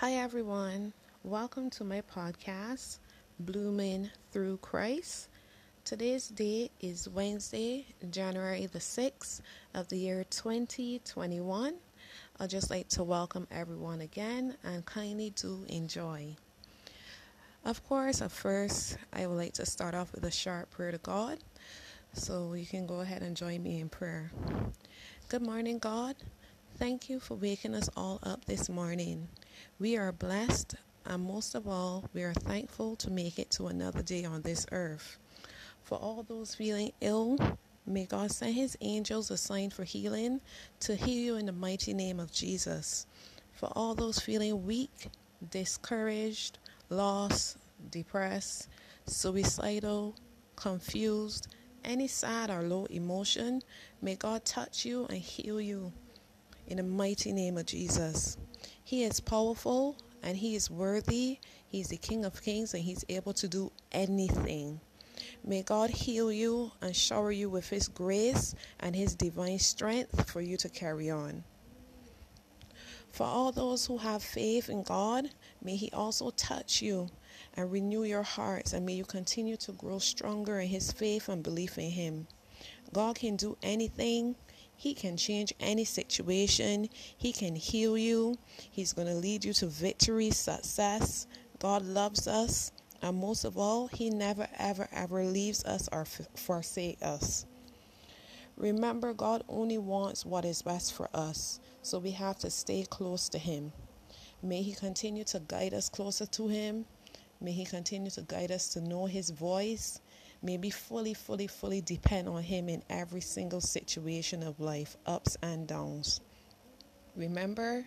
Hi, everyone. Welcome to my podcast, Blooming Through Christ. Today's date is Wednesday, January the 6th of the year 2021. I'd just like to welcome everyone again and kindly do enjoy. Of course, at first, I would like to start off with a short prayer to God. So you can go ahead and join me in prayer. Good morning, God. Thank you for waking us all up this morning. We are blessed, and most of all, we are thankful to make it to another day on this earth. For all those feeling ill, may God send His angels assigned for healing to heal you in the mighty name of Jesus. For all those feeling weak, discouraged, lost, depressed, suicidal, confused, any sad or low emotion, may God touch you and heal you in the mighty name of Jesus. He is powerful and He is worthy. He's the King of Kings and He's able to do anything. May God heal you and shower you with His grace and His divine strength for you to carry on. For all those who have faith in God, may He also touch you and renew your hearts, and may you continue to grow stronger in His faith and belief in Him. God can do anything, he can change any situation. He can heal you. He's going to lead you to victory, success. God loves us. And most of all, He never, ever, ever leaves us or forsake us. Remember, God only wants what is best for us. So we have to stay close to Him. May He continue to guide us closer to Him. May He continue to guide us to know His voice Maybe fully, fully, fully depend on Him in every single situation of life, ups and downs. Remember,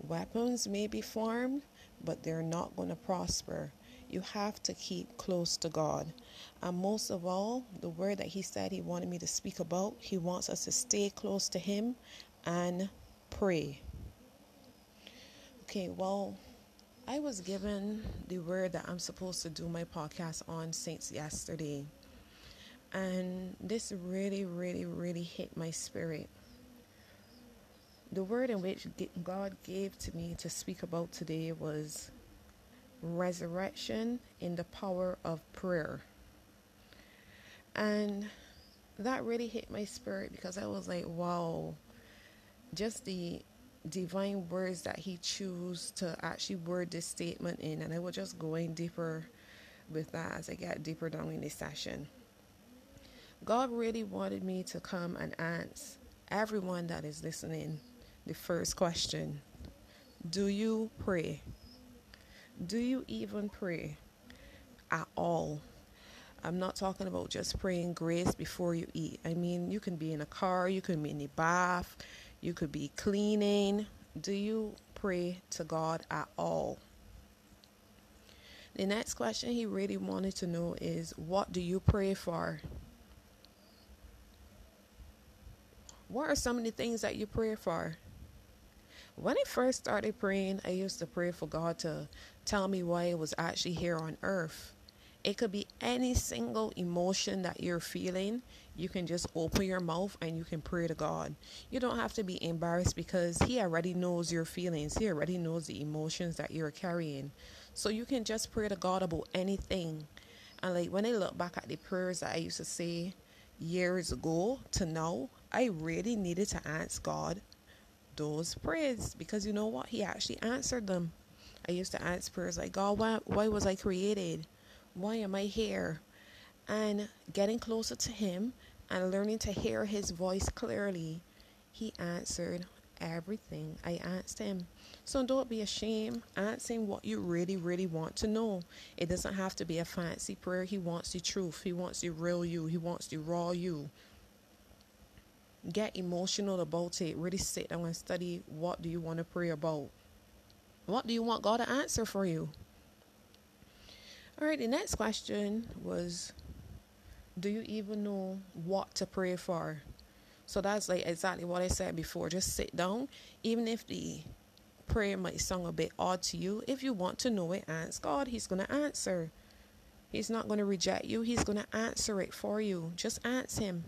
weapons may be formed, but they're not going to prosper. You have to keep close to God. And most of all, the word that He said He wanted me to speak about, He wants us to stay close to Him and pray. Okay, well, I was given the word that I'm supposed to do my podcast on since yesterday. And this really, really, really hit my spirit. The word in which God gave to me to speak about today was resurrection in the power of prayer. And that really hit my spirit because I was like, wow, just the divine words that he chose to actually word this statement in and I will just go in deeper with that as I get deeper down in this session. God really wanted me to come and ask everyone that is listening the first question Do you pray? Do you even pray at all? I'm not talking about just praying grace before you eat. I mean, you can be in a car, you can be in the bath, you could be cleaning. Do you pray to God at all? The next question he really wanted to know is what do you pray for? What are some of the things that you pray for? When I first started praying, I used to pray for God to tell me why I was actually here on earth. It could be any single emotion that you're feeling. You can just open your mouth and you can pray to God. You don't have to be embarrassed because He already knows your feelings, He already knows the emotions that you're carrying. So you can just pray to God about anything. And like when I look back at the prayers that I used to say years ago to now, I really needed to ask God those prayers because you know what? He actually answered them. I used to ask prayers like, God, why, why was I created? Why am I here? And getting closer to Him and learning to hear His voice clearly, He answered everything I asked Him. So don't be ashamed. Asking what you really, really want to know. It doesn't have to be a fancy prayer. He wants the truth. He wants the real you. He wants the raw you. Get emotional about it. Really sit down and study what do you want to pray about. What do you want God to answer for you? All right, the next question was Do you even know what to pray for? So that's like exactly what I said before. Just sit down, even if the prayer might sound a bit odd to you. If you want to know it, ask God. He's going to answer. He's not going to reject you, He's going to answer it for you. Just ask Him.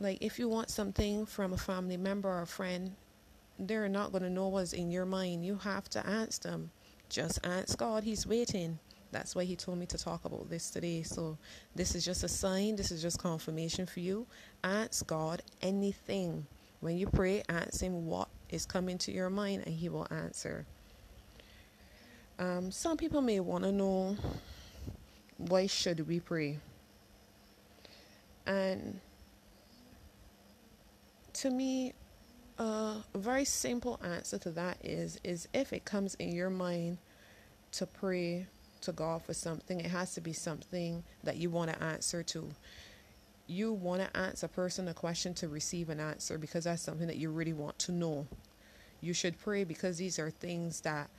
Like if you want something from a family member or a friend, they're not going to know what's in your mind. You have to ask them. Just ask God. He's waiting. That's why He told me to talk about this today. So, this is just a sign. This is just confirmation for you. Ask God anything. When you pray, ask Him what is coming to your mind, and He will answer. Um, some people may want to know why should we pray? And to me, a very simple answer to that is is if it comes in your mind to pray to God for something, it has to be something that you want to answer to. You want to ask a person a question to receive an answer because that's something that you really want to know. You should pray because these are things that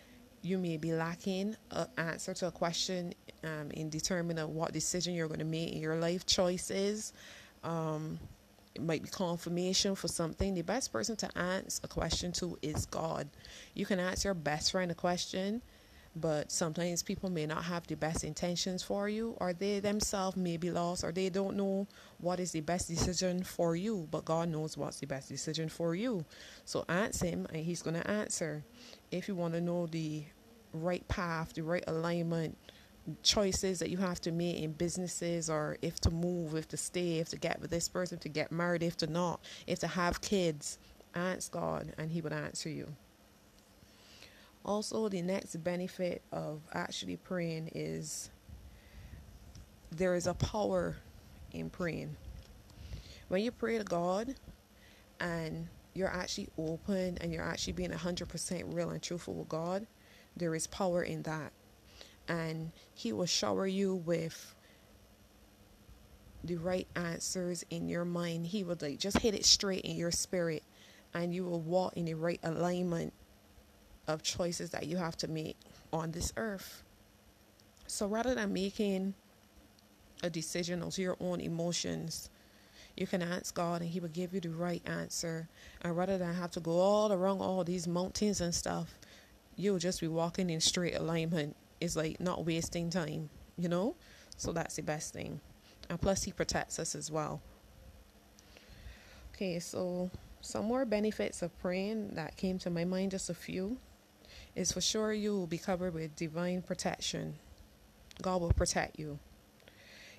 you may be lacking an answer to a question um, in determining what decision you're going to make in your life choices. Um, it might be confirmation for something. The best person to ask a question to is God. You can ask your best friend a question, but sometimes people may not have the best intentions for you, or they themselves may be lost, or they don't know what is the best decision for you, but God knows what's the best decision for you. So ask Him, and He's going to answer. If you want to know the right path, the right alignment, choices that you have to make in businesses or if to move, if to stay, if to get with this person, to get married, if to not, if to have kids, ask God and He would answer you. Also, the next benefit of actually praying is there is a power in praying. When you pray to God and you're actually open and you're actually being 100% real and truthful with God, there is power in that and He will shower you with the right answers in your mind. He will like just hit it straight in your spirit, and you will walk in the right alignment of choices that you have to make on this earth. So rather than making a decision of your own emotions, you can ask God and He will give you the right answer. And rather than have to go all around all these mountains and stuff, you'll just be walking in straight alignment It's like not wasting time, you know? So that's the best thing. And plus, he protects us as well. Okay, so some more benefits of praying that came to my mind, just a few, is for sure you will be covered with divine protection. God will protect you.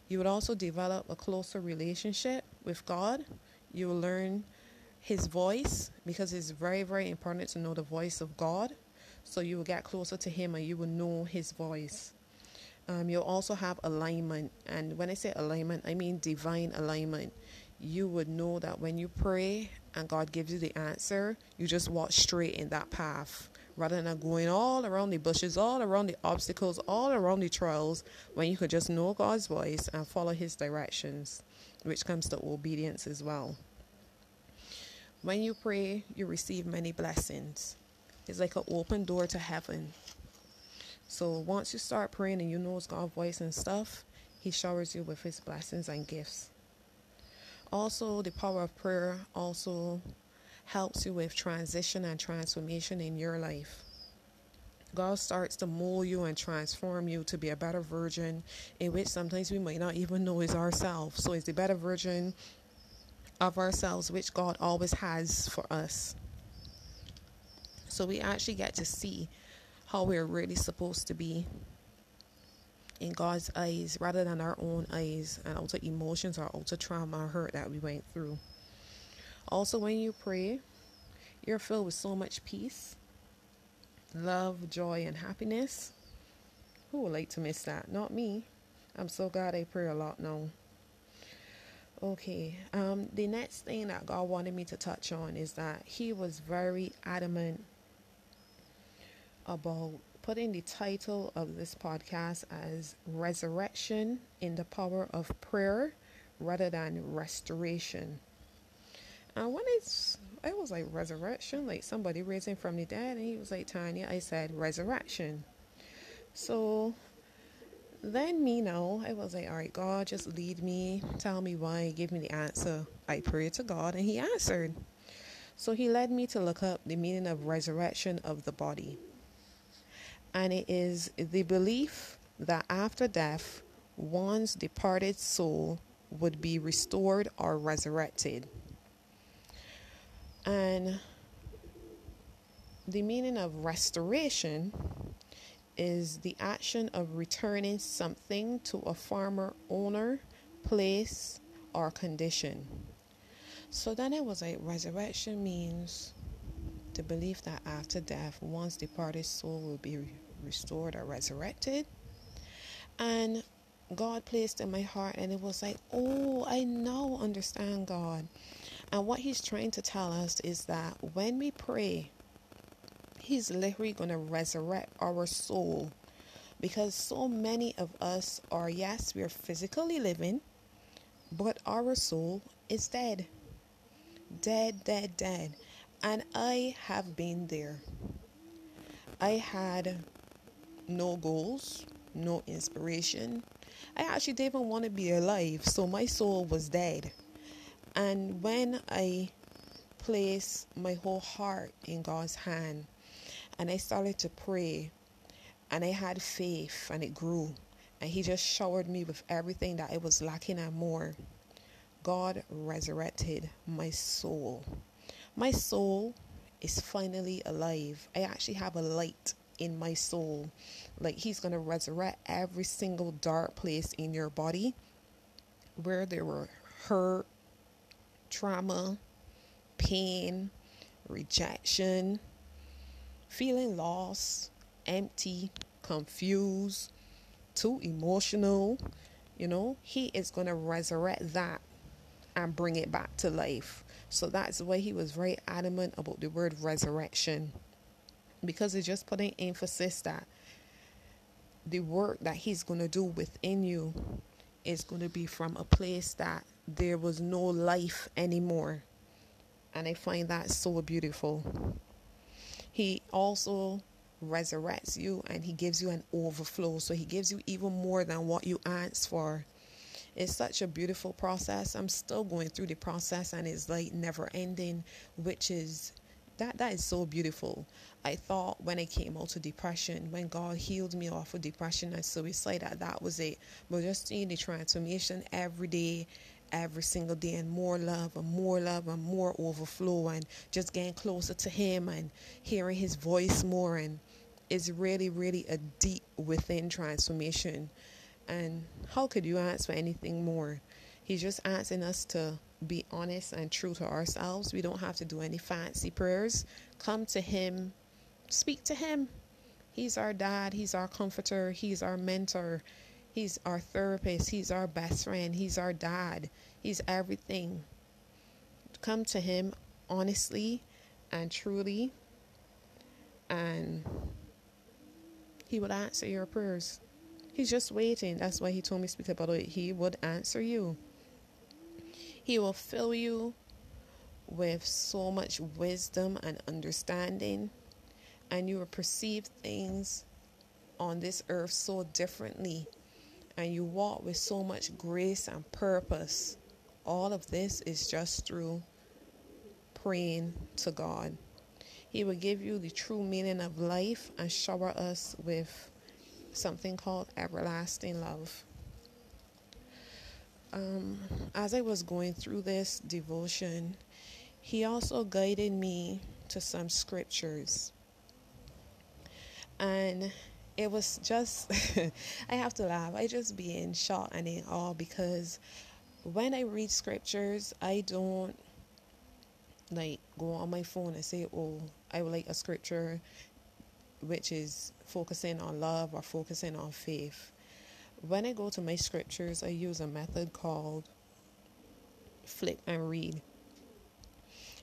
You would also develop a closer relationship with God. You will learn His voice because it's very, very important to know the voice of God. So you will get closer to Him and you will know His voice. Um, you'll also have alignment. And when I say alignment, I mean divine alignment. You would know that when you pray and God gives you the answer, you just walk straight in that path rather than going all around the bushes, all around the obstacles, all around the trials, when you could just know God's voice and follow His directions, which comes to obedience as well. When you pray, you receive many blessings. It's like an open door to heaven. So once you start praying and you know God's voice and stuff, He showers you with His blessings and gifts. Also, the power of prayer also helps you with transition and transformation in your life. God starts to mold you and transform you to be a better version, in which sometimes we might not even know is ourselves. So, it's the better version of ourselves, which God always has for us. So we actually get to see how we're really supposed to be in God's eyes rather than our own eyes and all the emotions or all the trauma or hurt that we went through. Also, when you pray, you're filled with so much peace, love, joy, and happiness. Who would like to miss that? Not me. I'm so glad I pray a lot now. Okay, um, the next thing that God wanted me to touch on is that He was very adamant about putting the title of this podcast as Resurrection in the Power of Prayer rather than Restoration. And when it's, it was like resurrection, like somebody raising from the dead, and he was like, Tanya, I said resurrection. So then me now, I was like, all right, God, just lead me, tell me why, give me the answer. I prayed to God, and He answered. So He led me to look up the meaning of resurrection of the body and it is the belief that after death, one's departed soul would be restored or resurrected. And the meaning of restoration is the action of returning something to a former owner, place, or condition. So then it was like resurrection means the belief that after death, one's departed soul will be restored or resurrected. And God placed in my heart, and it was like, oh, I now understand God. And what He's trying to tell us is that when we pray, He's literally going to resurrect our soul. Because so many of us are, yes, we're physically living, but our soul is dead. Dead, dead, dead. And I have been there. I had no goals, no inspiration. I actually didn't want to be alive, so my soul was dead. And when I placed my whole heart in God's hand and I started to pray and I had faith and it grew, and He just showered me with everything that I was lacking and more, God resurrected my soul. My soul is finally alive. I actually have a light in my soul. Like He's going to resurrect every single dark place in your body where there were hurt, trauma, pain, rejection, feeling lost, empty, confused, too emotional. You know, He is going to resurrect that and bring it back to life. So that's why he was very adamant about the word resurrection because it's just putting emphasis that the work that he's going to do within you is going to be from a place that there was no life anymore. And I find that so beautiful. He also resurrects you and he gives you an overflow. So he gives you even more than what you asked for. It's such a beautiful process. I'm still going through the process and it's like never ending, which is that that is so beautiful. I thought when I came out of depression, when God healed me off of depression and suicide, that that was it. But just seeing the transformation every day, every single day, and more love and more love and more overflow, and just getting closer to Him and hearing His voice more, and it's really, really a deep within transformation. And how could you ask for anything more? He's just asking us to be honest and true to ourselves. We don't have to do any fancy prayers. Come to Him, speak to Him. He's our dad, He's our comforter, He's our mentor, He's our therapist, He's our best friend, He's our dad, He's everything. Come to Him honestly and truly, and He will answer your prayers. He's just waiting. That's why he told me to speak about it. He would answer you. He will fill you with so much wisdom and understanding, and you will perceive things on this earth so differently, and you walk with so much grace and purpose. All of this is just through praying to God. He will give you the true meaning of life and shower us with something called everlasting love. Um, as I was going through this devotion, he also guided me to some scriptures. And it was just, I have to laugh. I just be in shock and in awe because when I read scriptures, I don't like go on my phone and say, oh, I would like a scripture which is focusing on love or focusing on faith. When I go to my scriptures, I use a method called flip and read.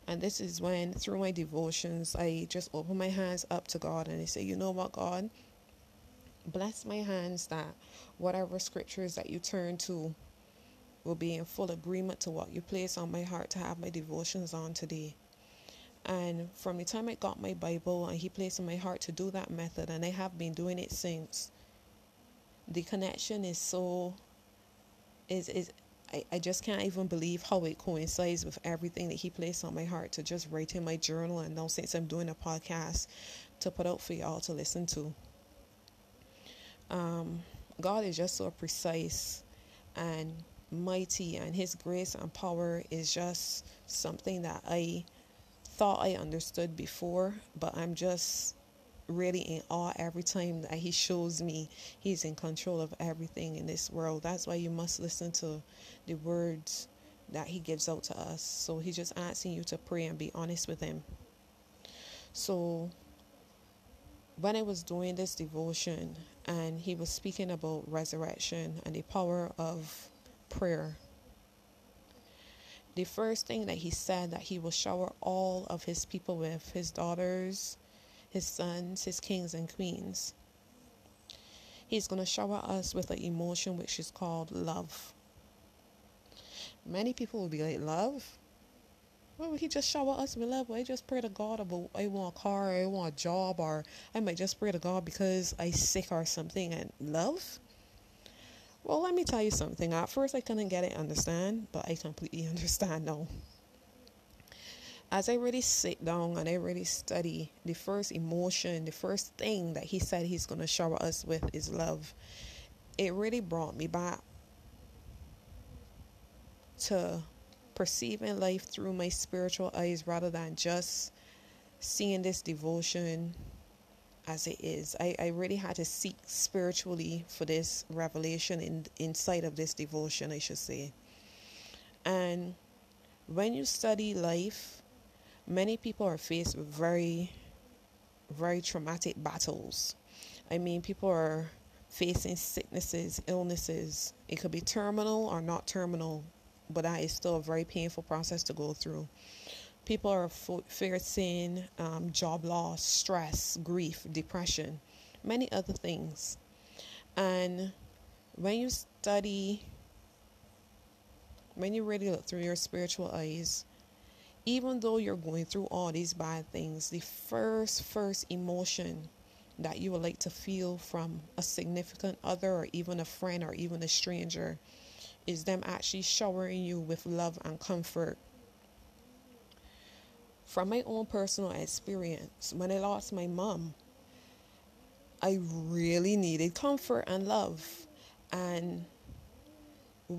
And this is when, through my devotions, I just open my hands up to God and I say, You know what, God? Bless my hands that whatever scriptures that you turn to will be in full agreement to what you place on my heart to have my devotions on today. And from the time I got my Bible and He placed in my heart to do that method, and I have been doing it since, the connection is so is is I, I just can't even believe how it coincides with everything that he placed on my heart to just write in my journal and now since I'm doing a podcast to put out for y'all to listen to. Um, God is just so precise and mighty and his grace and power is just something that I thought I understood before, but I'm just really in awe every time that he shows me he's in control of everything in this world. That's why you must listen to the words that he gives out to us. So he's just asking you to pray and be honest with him. So when I was doing this devotion and he was speaking about resurrection and the power of prayer, the first thing that he said that he will shower all of his people with, his daughters, his sons, his kings and queens. He's going to shower us with an emotion which is called love. Many people will be like, Love? Well, he just shower us with love. I just pray to God about I want a car, I want a job, or I might just pray to God because I sick or something and love. Well, let me tell you something. At first, I couldn't get it, understand, but I completely understand now as I really sit down and I really study, the first emotion, the first thing that he said he's going to shower us with is love. It really brought me back to perceiving life through my spiritual eyes rather than just seeing this devotion as it is. I, I really had to seek spiritually for this revelation in inside of this devotion, I should say. And when you study life, many people are faced with very, very traumatic battles. I mean, people are facing sicknesses, illnesses. It could be terminal or not terminal, but that is still a very painful process to go through. People are facing um, job loss, stress, grief, depression, many other things. And when you study, when you really look through your spiritual eyes, even though you're going through all these bad things, the first, first emotion that you would like to feel from a significant other or even a friend or even a stranger is them actually showering you with love and comfort. From my own personal experience, when I lost my mom, I really needed comfort and love. And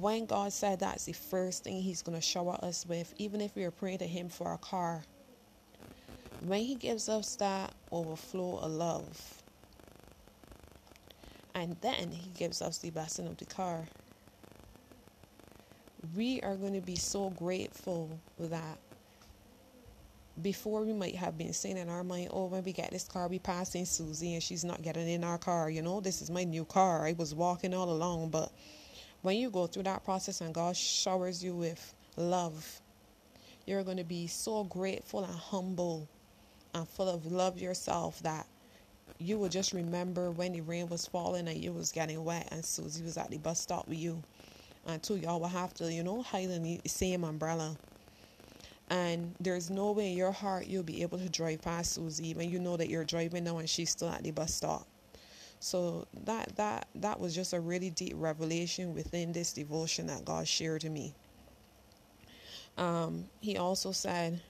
when God said that's the first thing He's going to shower us with, even if we are praying to Him for a car, when He gives us that overflow of love, and then He gives us the blessing of the car, we are going to be so grateful that before we might have been saying in our mind, oh, when we get this car, we passing Susie and she's not getting in our car. You know, this is my new car. I was walking all along, but when you go through that process and God showers you with love, you're going to be so grateful and humble and full of love yourself that you will just remember when the rain was falling and you was getting wet and Susie was at the bus stop with you. And two y'all will have to, you know, hide in the same umbrella. And there's no way in your heart you'll be able to drive past Susie when you know that you're driving now and she's still at the bus stop. So that that that was just a really deep revelation within this devotion that God shared to me. Um, he also said,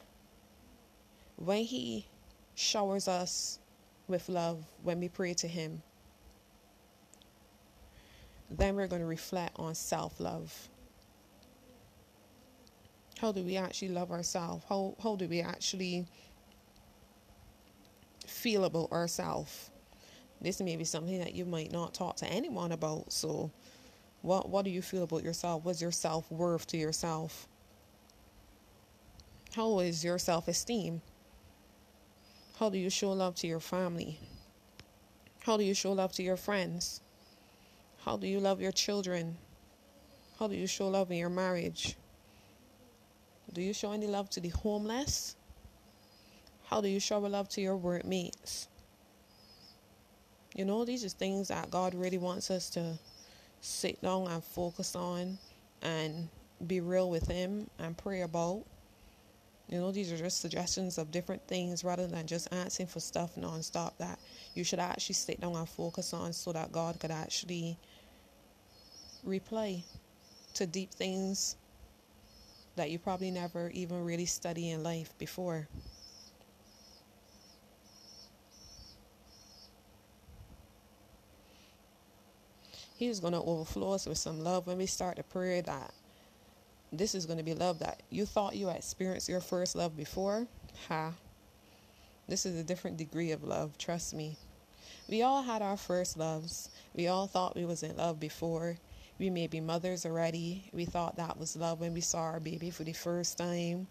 when He showers us with love, when we pray to Him, then we're going to reflect on self love. How do we actually love ourselves? How, how do we actually feel about ourselves? This may be something that you might not talk to anyone about. So, what what do you feel about yourself? What's your self worth to yourself? How is your self esteem? How do you show love to your family? How do you show love to your friends? How do you love your children? How do you show love in your marriage? Do you show any love to the homeless? How do you show love to your workmates? You know, these are things that God really wants us to sit down and focus on and be real with Him and pray about. You know, these are just suggestions of different things rather than just asking for stuff nonstop that you should actually sit down and focus on so that God could actually replay to deep things that you probably never even really study in life before. He's going to overflow us with some love when we start to pray that this is going to be love that you thought you experienced your first love before. Ha. This is a different degree of love, trust me. We all had our first loves. We all thought we was in love before. We may be mothers already. We thought that was love when we saw our baby for the first time.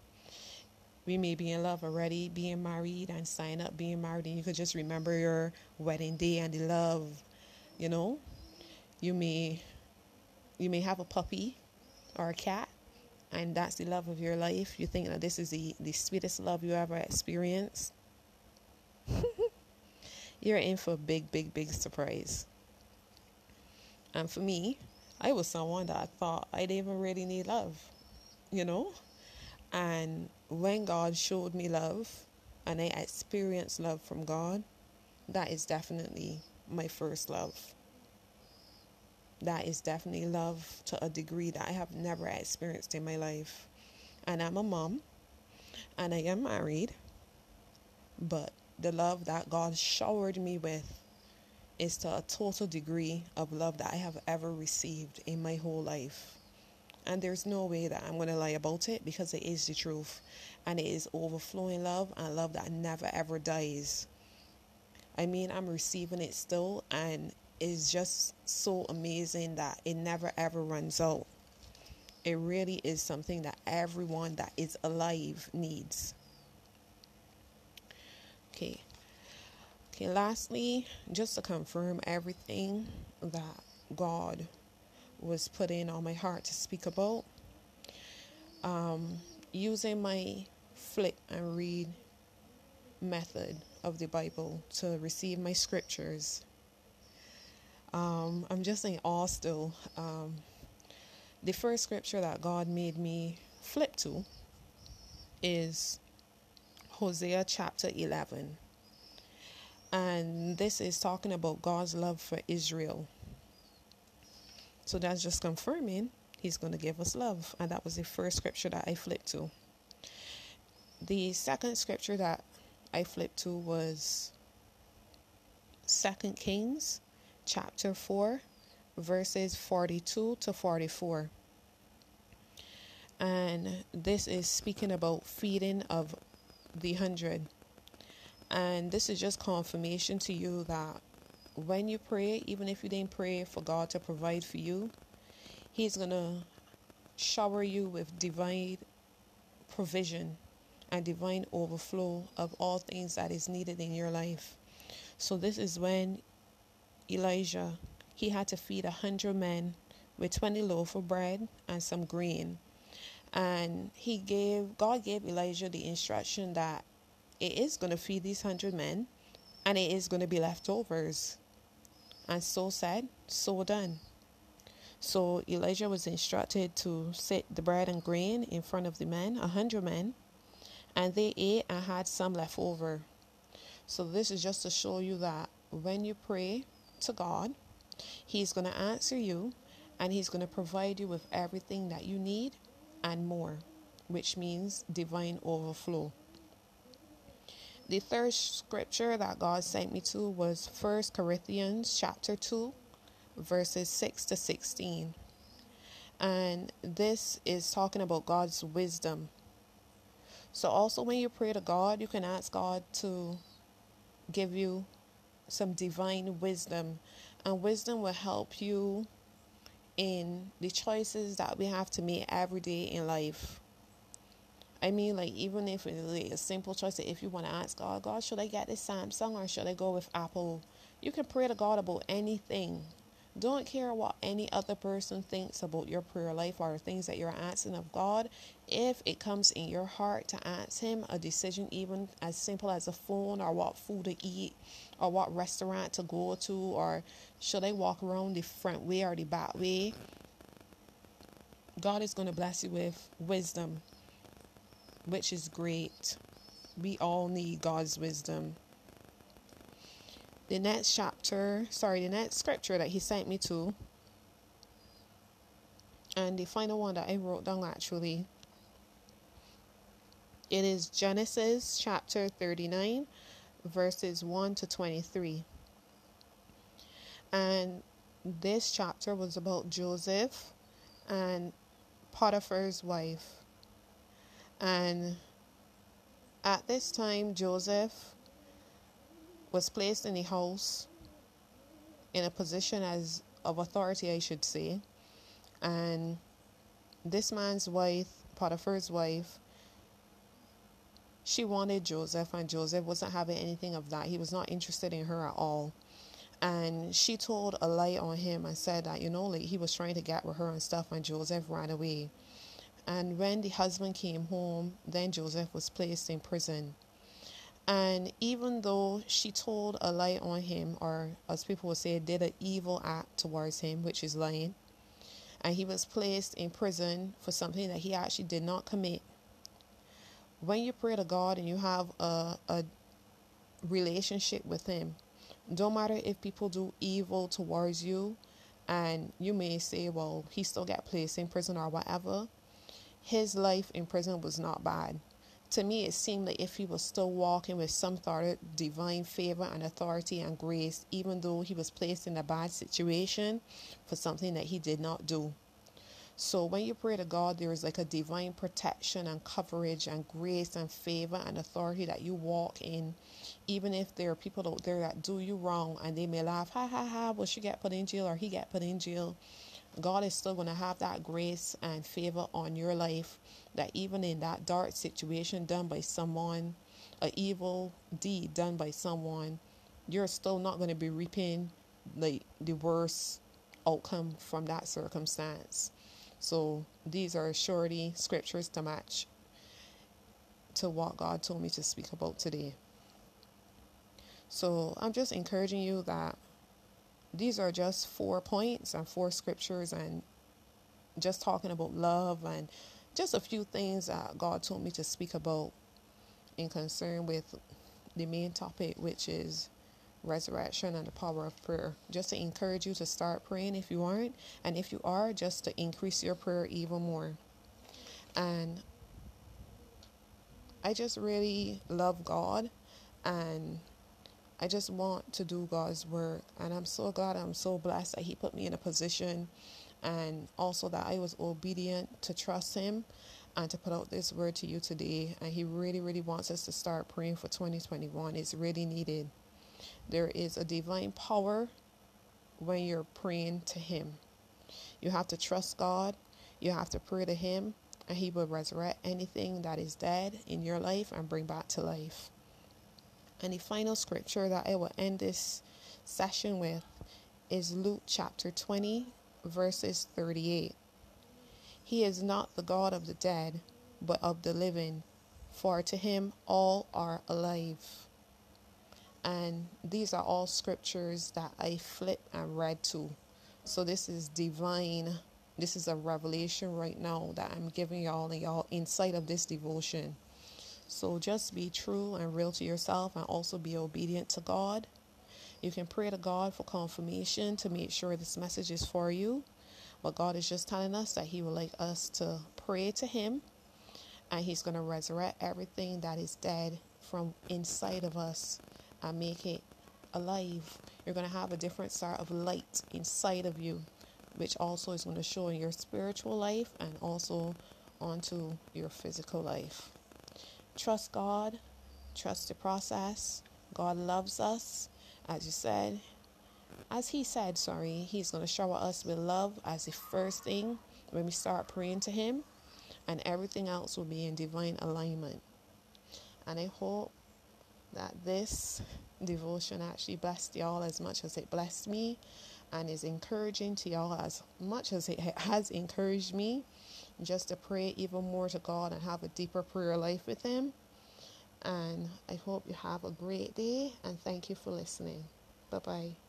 We may be in love already, being married and sign up being married, and you could just remember your wedding day and the love, you know. You may you may have a puppy or a cat and that's the love of your life. You think that this is the, the sweetest love you ever experienced. You're in for a big, big, big surprise. And for me, I was someone that I thought I didn't even really need love, you know? And when God showed me love and I experienced love from God, that is definitely my first love. That is definitely love to a degree that I have never experienced in my life. And I'm a mom and I am married, but the love that God showered me with is to a total degree of love that I have ever received in my whole life. And there's no way that I'm going to lie about it because it is the truth. And it is overflowing love and love that never ever dies. I mean, I'm receiving it still, and it's just so amazing that it never ever runs out. It really is something that everyone that is alive needs. Okay. Okay, lastly, just to confirm everything that God was putting on my heart to speak about, um, using my flip and read method of the Bible to receive my scriptures. Um, I'm just in awe still. Um, the first scripture that God made me flip to is Hosea chapter 11. And this is talking about God's love for Israel. So that's just confirming He's going to give us love. And that was the first scripture that I flipped to. The second scripture that I flipped to was Second Kings chapter 4 verses 42 to 44 and this is speaking about feeding of the hundred. And this is just confirmation to you that when you pray, even if you didn't pray for God to provide for you, He's going to shower you with divine provision and divine overflow of all things that is needed in your life. So this is when Elijah he had to feed a hundred men with twenty loaf of bread and some grain and he gave God gave Elijah the instruction that it is going to feed these hundred men and it is going to be leftovers. And so said, so done. So Elijah was instructed to set the bread and grain in front of the men, a hundred men, and they ate and had some left over. So this is just to show you that when you pray to God, He's going to answer you and He's going to provide you with everything that you need and more, which means divine overflow. The third scripture that God sent me to was 1 Corinthians chapter 2 verses 6 to 16. And this is talking about God's wisdom. So also when you pray to God, you can ask God to give you some divine wisdom and wisdom will help you in the choices that we have to make every day in life. I mean, like, even if it's like a simple choice, if you want to ask God, God, should I get this Samsung or should I go with Apple? You can pray to God about anything. Don't care what any other person thinks about your prayer life or things that you're asking of God. If it comes in your heart to ask Him a decision, even as simple as a phone or what food to eat or what restaurant to go to or should I walk around the front way or the back way, God is going to bless you with wisdom, which is great. We all need God's wisdom the next chapter, sorry, the next scripture that he sent me to, and the final one that I wrote down actually, it is Genesis chapter 39, verses 1 to 23. And this chapter was about Joseph and Potiphar's wife. And At this time, Joseph was placed in the house in a position as of authority, I should say. And this man's wife, Potiphar's wife, she wanted Joseph, and Joseph wasn't having anything of that. He was not interested in her at all. And she told a lie on him and said that, you know, like he was trying to get with her and stuff, and Joseph ran away. And when the husband came home, then Joseph was placed in prison. And even though she told a lie on him, or as people would say, did an evil act towards him, which is lying, and he was placed in prison for something that he actually did not commit. When you pray to God and you have a, a relationship with Him, don't matter if people do evil towards you, and you may say, well, he still got placed in prison or whatever. His life in prison was not bad to me, it seemed like if he was still walking with some sort of divine favor and authority and grace, even though he was placed in a bad situation for something that he did not do. So when you pray to God, there is like a divine protection and coverage and grace and favor and authority that you walk in, even if there are people out there that do you wrong and they may laugh, ha ha ha, well she get put in jail or he get put in jail. God is still going to have that grace and favor on your life that even in that dark situation done by someone, an evil deed done by someone, you're still not going to be reaping like the worst outcome from that circumstance. So these are surety scriptures to match to what God told me to speak about today. So I'm just encouraging you that these are just four points and four scriptures and just talking about love and just a few things God told me to speak about in concern with the main topic, which is resurrection and the power of prayer. Just to encourage you to start praying if you aren't, and if you are, just to increase your prayer even more. And I just really love God and I just want to do God's work. And I'm so glad, I'm so blessed that He put me in a position and also that I was obedient to trust Him and to put out this word to you today. And He really, really wants us to start praying for 2021. It's really needed. There is a divine power when you're praying to Him. You have to trust God, you have to pray to Him, and He will resurrect anything that is dead in your life and bring back to life. And the final scripture that I will end this session with is Luke chapter 20, verses 38. He is not the God of the dead, but of the living, for to him all are alive. And these are all scriptures that I flip and read to. So this is divine. This is a revelation right now that I'm giving y'all and y'all inside of this devotion. So just be true and real to yourself and also be obedient to God. You can pray to God for confirmation to make sure this message is for you. But God is just telling us that He would like us to pray to Him and He's going to resurrect everything that is dead from inside of us and make it alive. You're going to have a different sort of light inside of you, which also is going to show in your spiritual life and also onto your physical life. Trust God, trust the process. God loves us. As you said, as He said, sorry, He's going to shower us with love as the first thing when we start praying to Him, and everything else will be in divine alignment. And I hope that this devotion actually blessed y'all as much as it blessed me and is encouraging to y'all as much as it has encouraged me just to pray even more to God and have a deeper prayer life with Him. And I hope you have a great day and thank you for listening. Bye bye.